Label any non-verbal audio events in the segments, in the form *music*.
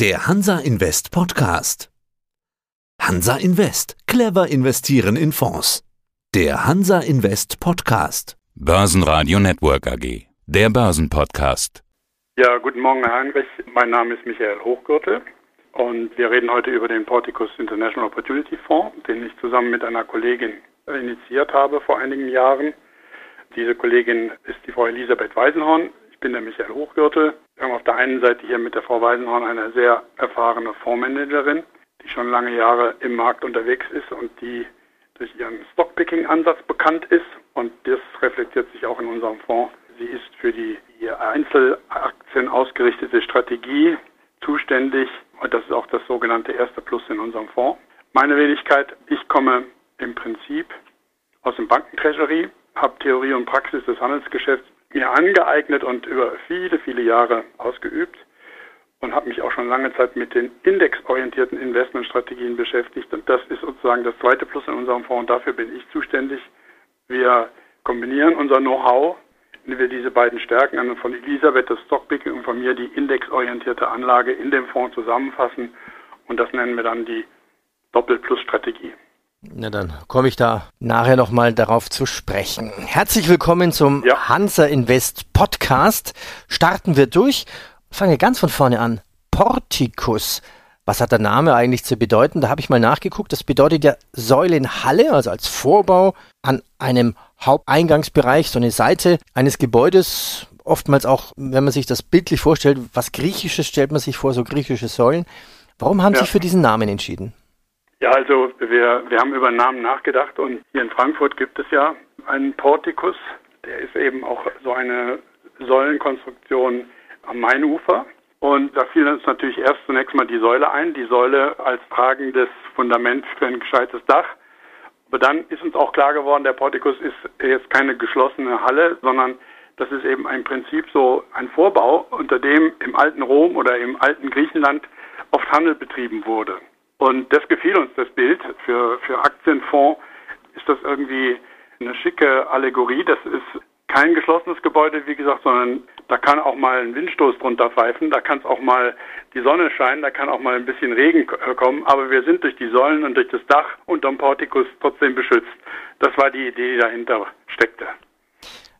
Der Hansa Invest Podcast. Hansa Invest. Clever investieren in Fonds. Der Hansa Invest Podcast. Börsenradio Network AG. Der Börsenpodcast. Ja, guten Morgen, Herr Heinrich. Mein Name ist Michael Hochgürtel und wir reden heute über den Porticus International Opportunity Fonds, den ich zusammen mit einer Kollegin initiiert habe vor einigen Jahren. Diese Kollegin ist die Frau Elisabeth Weisenhorn. Ich bin der Michael Hochgürtel. Wir haben auf der einen Seite hier mit der Frau Weisenhorn eine sehr erfahrene Fondsmanagerin, die schon lange Jahre im Markt unterwegs ist und die durch ihren Stockpicking-Ansatz bekannt ist. Und das reflektiert sich auch in unserem Fonds. Sie ist für die Einzelaktien ausgerichtete Strategie zuständig. Und das ist auch das sogenannte erste Plus in unserem Fonds. Meine Wenigkeit, ich komme im Prinzip aus dem Bankentreasury, habe Theorie und Praxis des Handelsgeschäfts mir angeeignet und über viele, viele Jahre ausgeübt und habe mich auch schon lange Zeit mit den indexorientierten Investmentstrategien beschäftigt. Und das ist sozusagen das zweite Plus in unserem Fonds und dafür bin ich zuständig. Wir kombinieren unser Know-how, indem wir diese beiden Stärken also von Elisabeth das Stockpicking und von mir die indexorientierte Anlage in dem Fonds zusammenfassen und das nennen wir dann die Doppel-Plus-Strategie. Na dann komme ich da nachher nochmal darauf zu sprechen. Herzlich willkommen zum ja. Hansa Invest Podcast. Starten wir durch. Fange ganz von vorne an. Porticus. Was hat der Name eigentlich zu bedeuten? Da habe ich mal nachgeguckt. Das bedeutet ja Säulenhalle, also als Vorbau an einem Haupteingangsbereich, so eine Seite eines Gebäudes. Oftmals auch, wenn man sich das bildlich vorstellt, was Griechisches stellt man sich vor, so griechische Säulen. Warum haben ja. Sie sich für diesen Namen entschieden? Ja, also wir, wir haben über Namen nachgedacht und hier in Frankfurt gibt es ja einen Portikus. Der ist eben auch so eine Säulenkonstruktion am Mainufer. Und da fiel uns natürlich erst zunächst mal die Säule ein, die Säule als tragendes Fundament für ein gescheites Dach. Aber dann ist uns auch klar geworden, der Portikus ist jetzt keine geschlossene Halle, sondern das ist eben ein Prinzip so ein Vorbau, unter dem im alten Rom oder im alten Griechenland oft Handel betrieben wurde. Und das gefiel uns, das Bild. Für, für Aktienfonds ist das irgendwie eine schicke Allegorie. Das ist kein geschlossenes Gebäude, wie gesagt, sondern da kann auch mal ein Windstoß drunter pfeifen, da kann es auch mal die Sonne scheinen, da kann auch mal ein bisschen Regen kommen, aber wir sind durch die Säulen und durch das Dach unterm Portikus trotzdem beschützt. Das war die Idee, die dahinter steckte.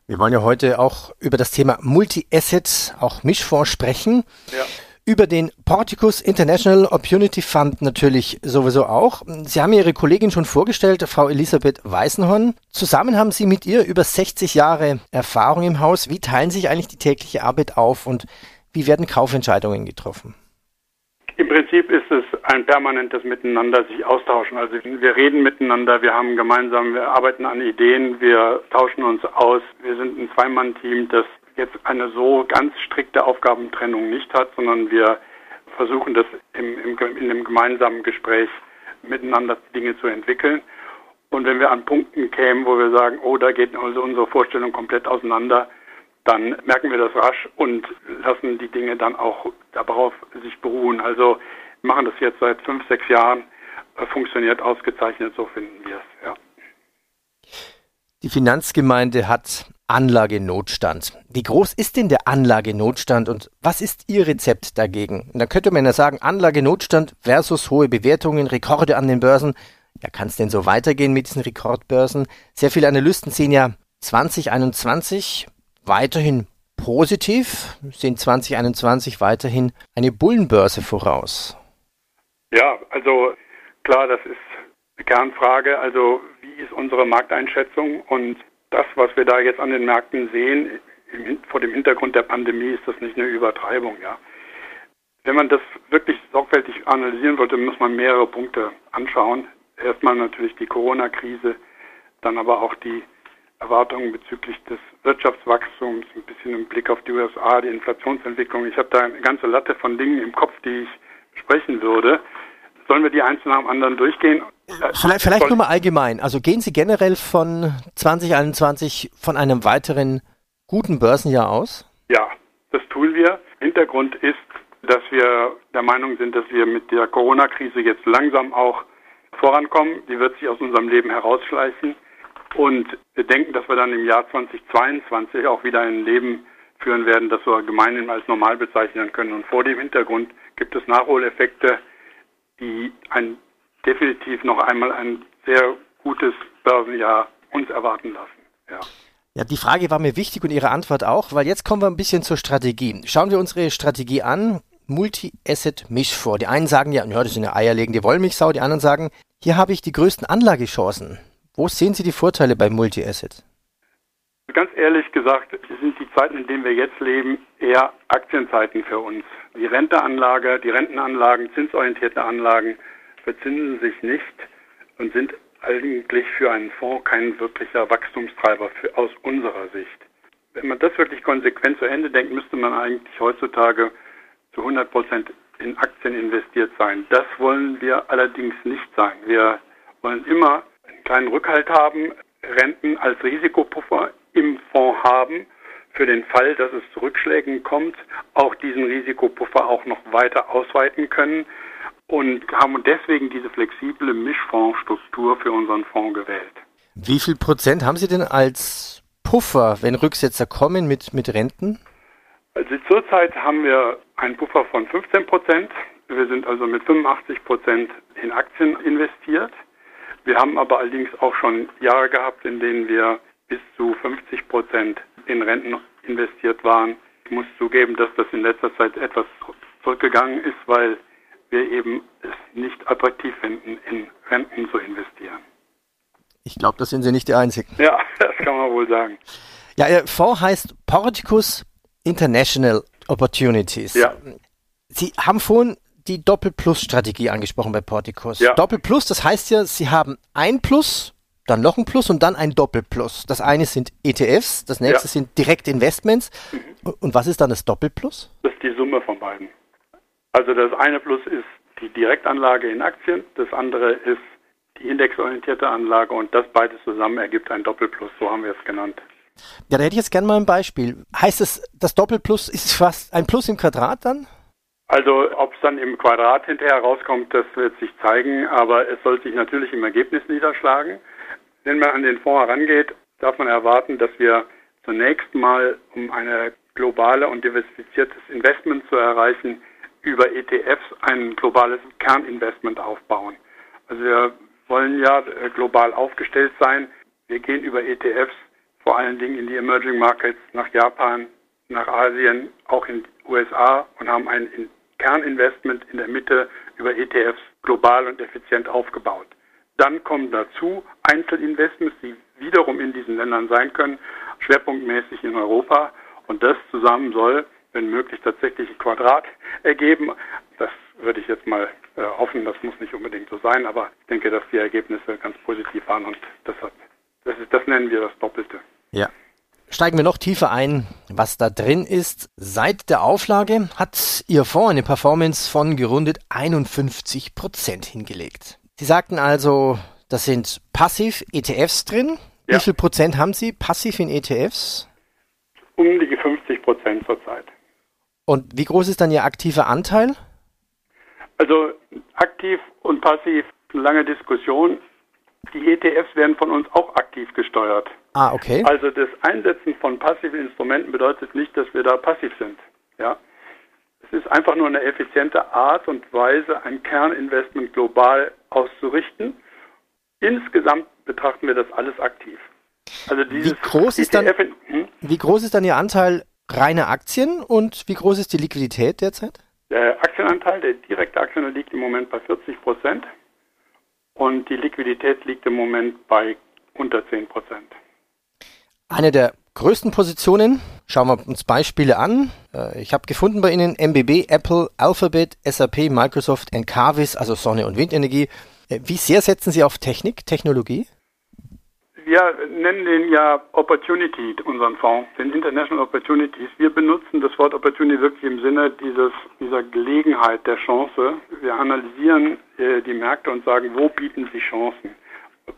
Wir wollen ja heute auch über das Thema Multi-Asset, auch Mischfonds sprechen. Ja über den Porticus International Opportunity Fund natürlich sowieso auch. Sie haben Ihre Kollegin schon vorgestellt, Frau Elisabeth Weißenhorn. Zusammen haben Sie mit ihr über 60 Jahre Erfahrung im Haus. Wie teilen sich eigentlich die tägliche Arbeit auf und wie werden Kaufentscheidungen getroffen? Im Prinzip ist es ein permanentes Miteinander, sich austauschen. Also wir reden miteinander, wir haben gemeinsam, wir arbeiten an Ideen, wir tauschen uns aus. Wir sind ein Zweimann-Team, das jetzt eine so ganz strikte Aufgabentrennung nicht hat, sondern wir versuchen das im, im, in einem gemeinsamen Gespräch miteinander Dinge zu entwickeln. Und wenn wir an Punkten kämen, wo wir sagen, oh, da geht also unsere Vorstellung komplett auseinander, dann merken wir das rasch und lassen die Dinge dann auch darauf sich beruhen. Also machen das jetzt seit fünf, sechs Jahren, äh, funktioniert ausgezeichnet, so finden wir es, ja. Die Finanzgemeinde hat Anlagenotstand. Wie groß ist denn der Anlagenotstand und was ist Ihr Rezept dagegen? Und da könnte man ja sagen, Anlagenotstand versus hohe Bewertungen, Rekorde an den Börsen. Ja, kann es denn so weitergehen mit diesen Rekordbörsen? Sehr viele Analysten sehen ja 2021 weiterhin positiv, sehen 2021 weiterhin eine Bullenbörse voraus. Ja, also klar, das ist eine Kernfrage. Also wie ist unsere Markteinschätzung und das, was wir da jetzt an den Märkten sehen, im, vor dem Hintergrund der Pandemie, ist das nicht eine Übertreibung, ja. Wenn man das wirklich sorgfältig analysieren wollte, muss man mehrere Punkte anschauen. Erstmal natürlich die Corona-Krise, dann aber auch die Erwartungen bezüglich des Wirtschaftswachstums, ein bisschen im Blick auf die USA, die Inflationsentwicklung. Ich habe da eine ganze Latte von Dingen im Kopf, die ich sprechen würde. Sollen wir die eins nach dem anderen durchgehen? Vielleicht, vielleicht nur mal allgemein. Also gehen Sie generell von 2021 von einem weiteren guten Börsenjahr aus? Ja, das tun wir. Hintergrund ist, dass wir der Meinung sind, dass wir mit der Corona-Krise jetzt langsam auch vorankommen. Die wird sich aus unserem Leben herausschleichen. Und wir denken, dass wir dann im Jahr 2022 auch wieder ein Leben führen werden, das wir gemeinhin als normal bezeichnen können. Und vor dem Hintergrund gibt es Nachholeffekte, die ein definitiv noch einmal ein sehr gutes Börsenjahr uns erwarten lassen. Ja. Ja, die Frage war mir wichtig und Ihre Antwort auch, weil jetzt kommen wir ein bisschen zur Strategie. Schauen wir unsere Strategie an. Multi-Asset-Mischfonds. Die einen sagen ja, ja, das ist eine eierlegende Wollmilchsau. Die anderen sagen, hier habe ich die größten Anlagechancen. Wo sehen Sie die Vorteile bei Multi-Asset? Ganz ehrlich gesagt, sind die Zeiten, in denen wir jetzt leben, eher Aktienzeiten für uns. Die Renteanlage, die Rentenanlagen, zinsorientierte Anlagen verzinsen sich nicht und sind eigentlich für einen Fonds kein wirklicher Wachstumstreiber für, aus unserer Sicht. Wenn man das wirklich konsequent zu Ende denkt, müsste man eigentlich heutzutage zu 100 Prozent in Aktien investiert sein. Das wollen wir allerdings nicht sein. Wir wollen immer einen kleinen Rückhalt haben, Renten als Risikopuffer im Fonds haben, für den Fall, dass es zu Rückschlägen kommt, auch diesen Risikopuffer auch noch weiter ausweiten können und haben deswegen diese flexible Mischfondsstruktur für unseren Fonds gewählt. Wie viel Prozent haben Sie denn als Puffer, wenn Rücksetzer kommen mit, mit Renten? Also zurzeit haben wir einen Puffer von 15 Prozent. Wir sind also mit 85 Prozent in Aktien investiert. Wir haben aber allerdings auch schon Jahre gehabt, in denen wir bis zu 50 Prozent in Renten investiert waren. Ich muss zugeben, dass das in letzter Zeit etwas zurückgegangen ist, weil wir eben es nicht attraktiv finden, in Renten zu investieren. Ich glaube, das sind Sie nicht die Einzigen. Ja, *laughs* das kann man wohl sagen. Ja, Ihr Fonds heißt Porticus International Opportunities. Ja. Sie haben vorhin die Doppel-Plus-Strategie angesprochen bei Porticus. Ja. Doppel-Plus, das heißt ja, Sie haben ein Plus, dann noch ein Plus und dann ein Doppel-Plus. Das eine sind ETFs, das nächste ja. sind Direktinvestments. Mhm. Und was ist dann das Doppel-Plus? Das ist die Summe von beiden. Also das eine Plus ist die Direktanlage in Aktien, das andere ist die indexorientierte Anlage und das beides zusammen ergibt ein Doppelplus, so haben wir es genannt. Ja, da hätte ich jetzt gerne mal ein Beispiel. Heißt es, das Doppelplus ist fast ein Plus im Quadrat dann? Also ob es dann im Quadrat hinterher rauskommt, das wird sich zeigen, aber es soll sich natürlich im Ergebnis niederschlagen. Wenn man an den Fonds herangeht, darf man erwarten, dass wir zunächst mal, um eine globale und diversifiziertes Investment zu erreichen, über ETFs ein globales Kerninvestment aufbauen. Also wir wollen ja äh, global aufgestellt sein. Wir gehen über ETFs vor allen Dingen in die Emerging Markets, nach Japan, nach Asien, auch in den USA und haben ein Kerninvestment in der Mitte über ETFs global und effizient aufgebaut. Dann kommen dazu Einzelinvestments, die wiederum in diesen Ländern sein können, schwerpunktmäßig in Europa. Und das zusammen soll, wenn möglich, tatsächlich ein Quadrat ergeben. Das würde ich jetzt mal äh, hoffen, das muss nicht unbedingt so sein, aber ich denke, dass die Ergebnisse ganz positiv waren und deshalb, das, ist, das nennen wir das Doppelte. Ja. Steigen wir noch tiefer ein, was da drin ist. Seit der Auflage hat Ihr Fonds eine Performance von gerundet 51 Prozent hingelegt. Sie sagten also, das sind passiv ETFs drin. Ja. Wie viel Prozent haben Sie passiv in ETFs? Um die 50 Prozent zurzeit. Und wie groß ist dann Ihr aktiver Anteil? Also aktiv und passiv, lange Diskussion. Die ETFs werden von uns auch aktiv gesteuert. Ah, okay. Also das Einsetzen von passiven Instrumenten bedeutet nicht, dass wir da passiv sind. Ja. Es ist einfach nur eine effiziente Art und Weise, ein Kerninvestment global auszurichten. Insgesamt betrachten wir das alles aktiv. Also dieses wie groß ist dann, ETF hm? wie groß ist dann Ihr Anteil reine Aktien und wie groß ist die Liquidität derzeit? Der Aktienanteil, der direkte Aktienanteil liegt im Moment bei 40 Prozent und die Liquidität liegt im Moment bei unter 10 Prozent. Eine der größten Positionen, schauen wir uns Beispiele an. Äh, ich habe gefunden bei Ihnen MBB, Apple, Alphabet, SAP, Microsoft, Encarvis, also Sonne- und Windenergie. Äh, wie sehr setzen Sie auf Technik, Technologie? Wir nennen den ja Opportunity, unseren Fonds, den International Opportunities. Wir benutzen das Wort Opportunity wirklich im Sinne dieses, dieser Gelegenheit, der Chance. Wir analysieren äh, die Märkte und sagen, wo bieten sie Chancen.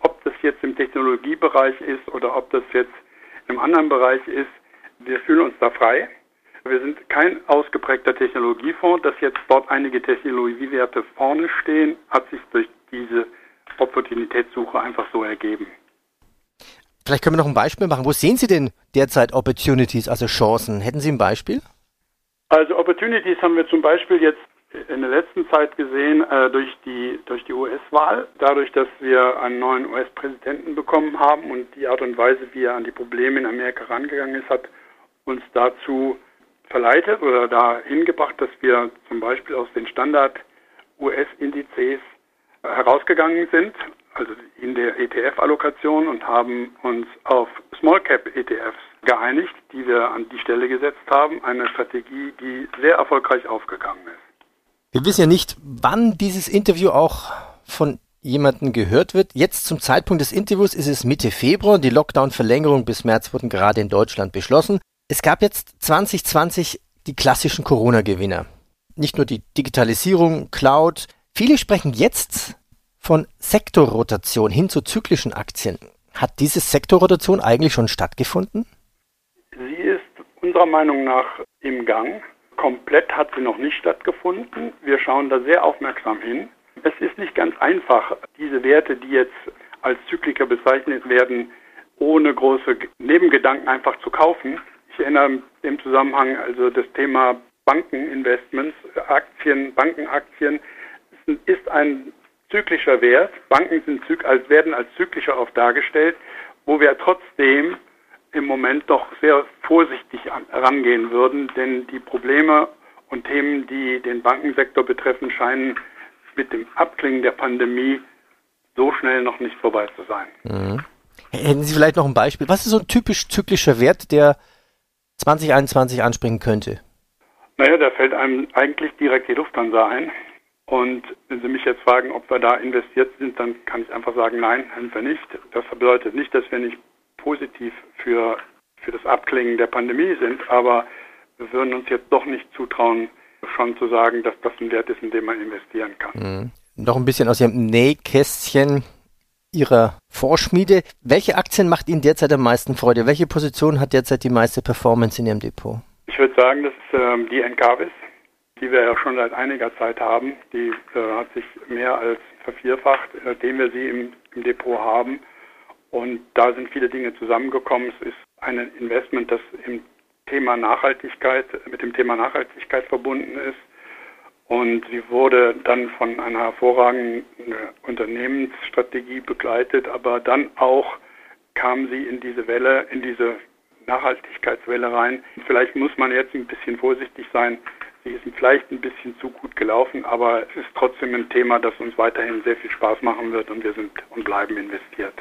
Ob das jetzt im Technologiebereich ist oder ob das jetzt im anderen Bereich ist, wir fühlen uns da frei. Wir sind kein ausgeprägter Technologiefonds. Dass jetzt dort einige Technologiewerte vorne stehen, hat sich durch diese Opportunitätssuche einfach so ergeben. Vielleicht können wir noch ein Beispiel machen. Wo sehen Sie denn derzeit Opportunities, also Chancen? Hätten Sie ein Beispiel? Also Opportunities haben wir zum Beispiel jetzt in der letzten Zeit gesehen äh, durch die, durch die US-Wahl, dadurch, dass wir einen neuen US-Präsidenten bekommen haben und die Art und Weise, wie er an die Probleme in Amerika rangegangen ist, hat uns dazu verleitet oder dahin gebracht, dass wir zum Beispiel aus den Standard-US-Indizes äh, herausgegangen sind, also in der ETF-Allokation und haben uns auf Small-Cap-ETFs geeinigt, die wir an die Stelle gesetzt haben. Eine Strategie, die sehr erfolgreich aufgegangen ist. Wir wissen ja nicht, wann dieses Interview auch von jemandem gehört wird. Jetzt zum Zeitpunkt des Interviews ist es Mitte Februar. Die Lockdown-Verlängerung bis März wurden gerade in Deutschland beschlossen. Es gab jetzt 2020 die klassischen Corona-Gewinner. Nicht nur die Digitalisierung, Cloud. Viele sprechen jetzt von Sektorrotation hin zu zyklischen Aktien. Hat diese Sektorrotation eigentlich schon stattgefunden? Sie ist unserer Meinung nach im Gang. Komplett hat sie noch nicht stattgefunden. Wir schauen da sehr aufmerksam hin. Es ist nicht ganz einfach, diese Werte, die jetzt als Zykliker bezeichnet werden, ohne große Nebengedanken einfach zu kaufen. Ich erinnere im Zusammenhang also das Thema Bankeninvestments, Aktien, Bankenaktien ist ein zyklischer Wert. Banken sind werden als zyklischer oft dargestellt, wo wir trotzdem im Moment doch sehr vorsichtig herangehen würden, denn die Probleme und Themen, die den Bankensektor betreffen, scheinen mit dem Abklingen der Pandemie so schnell noch nicht vorbei zu sein. Mhm. Hätten Sie vielleicht noch ein Beispiel? Was ist so ein typisch zyklischer Wert, der 2021 anspringen könnte? Naja, da fällt einem eigentlich direkt die Lufthansa ein. Und wenn Sie mich jetzt fragen, ob wir da investiert sind, dann kann ich einfach sagen, nein, sind wir nicht. Das bedeutet nicht, dass wir nicht positiv für, für das Abklingen der Pandemie sind, aber wir würden uns jetzt doch nicht zutrauen, schon zu sagen, dass das ein Wert ist, in den man investieren kann. Mhm. Noch ein bisschen aus Ihrem Nähkästchen Ihrer Vorschmiede. Welche Aktien macht Ihnen derzeit am meisten Freude? Welche Position hat derzeit die meiste Performance in Ihrem Depot? Ich würde sagen, das ist ähm, die Encarvis die wir ja schon seit einiger Zeit haben. Die äh, hat sich mehr als vervierfacht, seitdem wir sie im, im, Depot haben. Und da sind viele Dinge zusammengekommen. Es ist ein Investment, das im Thema Nachhaltigkeit, mit dem Thema Nachhaltigkeit verbunden ist. Und sie wurde dann von einer hervorragenden Unternehmensstrategie begleitet, aber dann auch kam sie in diese Welle, in diese Nachhaltigkeitswelle rein. Vielleicht muss man jetzt ein bisschen vorsichtig sein, Sie ist vielleicht ein bisschen zu gut gelaufen, aber es ist trotzdem ein Thema, das uns weiterhin sehr viel Spaß machen wird und wir sind und bleiben investiert.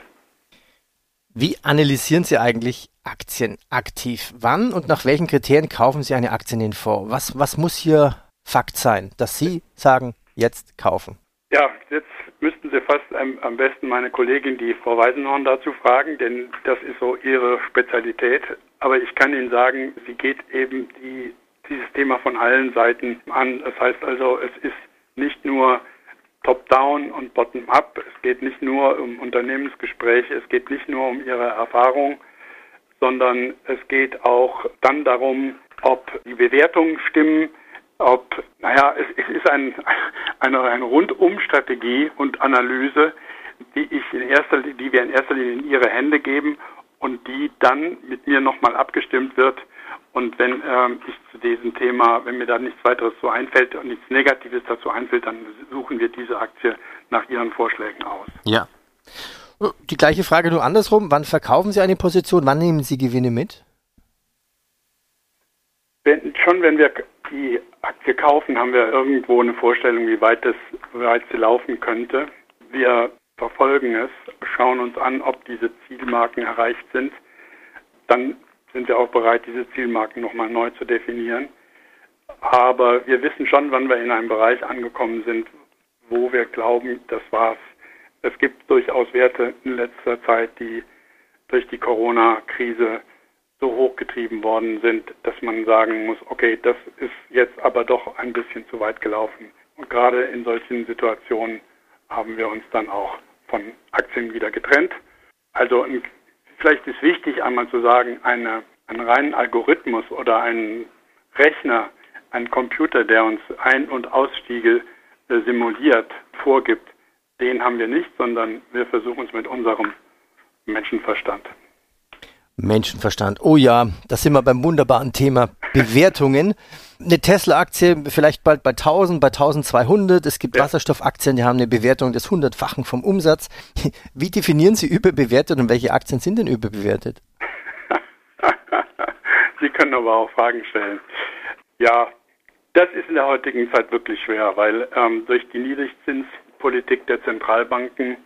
Wie analysieren Sie eigentlich Aktien aktiv? Wann und nach welchen Kriterien kaufen Sie eine Aktie in den Fonds? Was, was muss hier Fakt sein, dass Sie sagen, jetzt kaufen? Ja, jetzt müssten Sie fast am, am besten meine Kollegin, die Frau Weisenhorn, dazu fragen, denn das ist so ihre Spezialität. Aber ich kann Ihnen sagen, sie geht eben die dieses Thema von allen Seiten an. Das heißt also, es ist nicht nur Top-Down und Bottom-up. Es geht nicht nur um Unternehmensgespräche, es geht nicht nur um ihre Erfahrung, sondern es geht auch dann darum, ob die Bewertungen stimmen, ob, naja, es, es ist ein, *laughs* eine, eine Rundum-Strategie und Analyse, die ich in erster, die wir in erster Linie in ihre Hände geben und die dann mit mir nochmal abgestimmt wird und wenn ähm, ich zu diesem Thema, wenn mir da nichts weiteres so einfällt und nichts Negatives dazu einfällt, dann suchen wir diese Aktie nach Ihren Vorschlägen aus. Ja. Die gleiche Frage nur andersrum. Wann verkaufen Sie eine Position? Wann nehmen Sie Gewinne mit? Wenn, schon wenn wir die Aktie kaufen, haben wir irgendwo eine Vorstellung, wie weit, das, wie weit sie laufen könnte. Wir verfolgen es, schauen uns an, ob diese Zielmarken erreicht sind. Dann sind wir auch bereit, diese Zielmarken nochmal neu zu definieren. Aber wir wissen schon, wann wir in einem Bereich angekommen sind, wo wir glauben, das war's. Es gibt durchaus Werte in letzter Zeit, die durch die Corona-Krise so hochgetrieben worden sind, dass man sagen muss, okay, das ist jetzt aber doch ein bisschen zu weit gelaufen. Und gerade in solchen Situationen haben wir uns dann auch von Aktien wieder getrennt. Also ein Vielleicht ist wichtig einmal zu sagen, eine, einen reinen Algorithmus oder einen Rechner, ein Computer, der uns Ein- und Ausstiege äh, simuliert, vorgibt, den haben wir nicht, sondern wir versuchen es mit unserem Menschenverstand. Menschenverstand. Oh ja, da sind wir beim wunderbaren Thema Bewertungen. Eine Tesla-Aktie vielleicht bald bei 1000, bei 1200. Es gibt ja. Wasserstoffaktien, die haben eine Bewertung des hundertfachen vom Umsatz. *laughs* Wie definieren Sie überbewertet und welche Aktien sind denn überbewertet? *laughs* Sie können aber auch Fragen stellen. Ja, das ist in der heutigen Zeit wirklich schwer, weil ähm, durch die Niedrigzinspolitik der Zentralbanken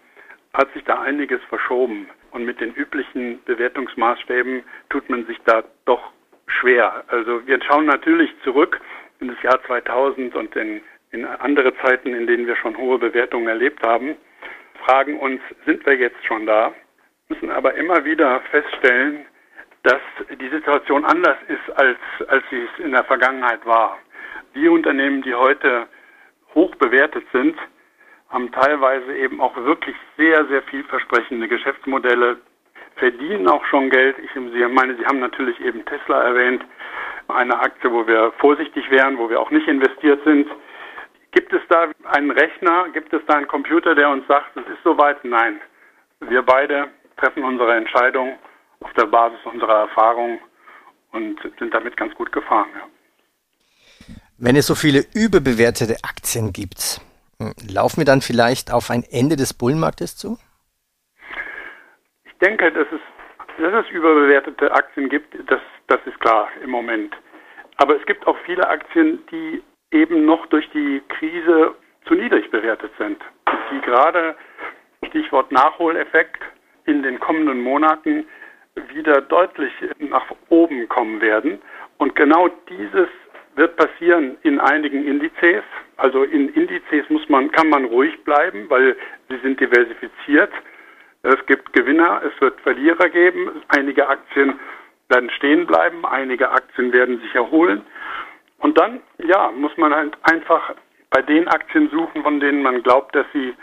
hat sich da einiges verschoben. Und mit den üblichen Bewertungsmaßstäben tut man sich da doch schwer. Also wir schauen natürlich zurück in das Jahr 2000 und in, in andere Zeiten, in denen wir schon hohe Bewertungen erlebt haben, fragen uns, sind wir jetzt schon da? Müssen aber immer wieder feststellen, dass die Situation anders ist, als, als sie es in der Vergangenheit war. Die Unternehmen, die heute hoch bewertet sind, haben teilweise eben auch wirklich sehr, sehr vielversprechende Geschäftsmodelle, verdienen auch schon Geld. Ich meine, Sie haben natürlich eben Tesla erwähnt, eine Aktie, wo wir vorsichtig wären, wo wir auch nicht investiert sind. Gibt es da einen Rechner, gibt es da einen Computer, der uns sagt, es ist soweit? Nein. Wir beide treffen unsere Entscheidung auf der Basis unserer Erfahrung und sind damit ganz gut gefahren. Ja. Wenn es so viele überbewertete Aktien gibt, laufen wir dann vielleicht auf ein Ende des Bullenmarktes zu? Ich denke, dass es, dass es überbewertete Aktien gibt, das, das ist klar im Moment. Aber es gibt auch viele Aktien, die eben noch durch die Krise zu niedrig bewertet sind, die gerade, Stichwort Nachholeffekt, in den kommenden Monaten wieder deutlich nach oben kommen werden. Und genau dieses wird passieren in einigen Indizes. Also in Indizes muss man, kann man ruhig bleiben, weil sie sind diversifiziert. Es gibt Gewinner, es wird Verlierer geben. Einige Aktien werden stehen bleiben, einige Aktien werden sich erholen. Und dann, ja, muss man halt einfach bei den Aktien suchen, von denen man glaubt, dass sie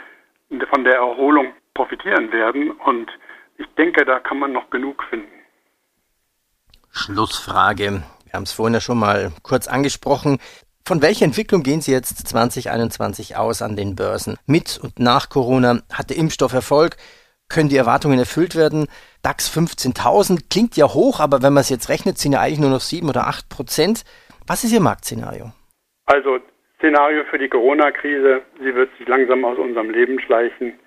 von der Erholung profitieren werden. Und ich denke, da kann man noch genug finden. Schlussfrage. Wir haben es vorhin ja schon mal kurz angesprochen. Von welcher Entwicklung gehen Sie jetzt 2021 aus an den Börsen? Mit und nach Corona hat der Impfstoff Erfolg? Können die Erwartungen erfüllt werden? DAX 15.000 klingt ja hoch, aber wenn man es jetzt rechnet, sind ja eigentlich nur noch 7 oder 8 Prozent. Was ist Ihr Marktszenario? Also Szenario für die Corona-Krise, sie wird sich langsam aus unserem Leben schleichen.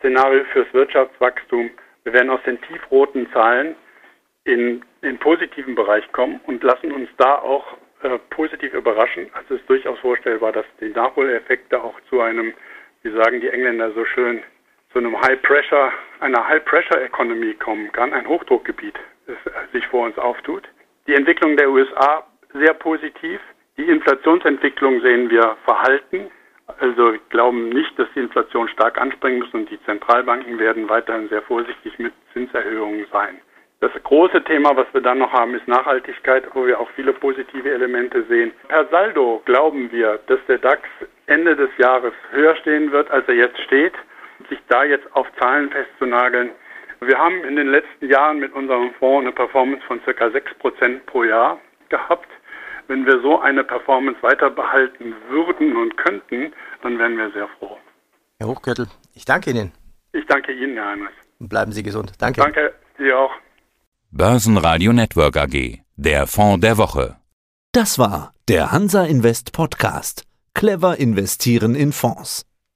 Szenario fürs Wirtschaftswachstum, wir werden aus den tiefroten Zahlen in den positiven Bereich kommen und lassen uns da auch äh, positiv überraschen. Also es ist durchaus vorstellbar, dass die Nachholeffekte auch zu einem, wie sagen die Engländer so schön, zu einem High Pressure, einer High Pressure Economy kommen kann, ein Hochdruckgebiet, das äh, sich vor uns auftut. Die Entwicklung der USA sehr positiv. Die Inflationsentwicklung sehen wir verhalten. Also glauben nicht, dass die Inflation stark anspringen muss und die Zentralbanken werden weiterhin sehr vorsichtig mit Zinserhöhungen sein. Das große Thema, was wir dann noch haben, ist Nachhaltigkeit, wo wir auch viele positive Elemente sehen. Per Saldo glauben wir, dass der DAX Ende des Jahres höher stehen wird, als er jetzt steht. Sich da jetzt auf Zahlen festzunageln. Wir haben in den letzten Jahren mit unserem Fonds eine Performance von circa 6% pro Jahr gehabt. Wenn wir so eine Performance weiter behalten würden und könnten, dann wären wir sehr froh. Herr Hochgürtel, ich danke Ihnen. Ich danke Ihnen, Herr Heinrich. Bleiben Sie gesund. Danke. Danke, Sie auch. Börsenradio Network AG. Der Fonds der Woche. Das war der Hansa Invest Podcast. Clever investieren in Fonds.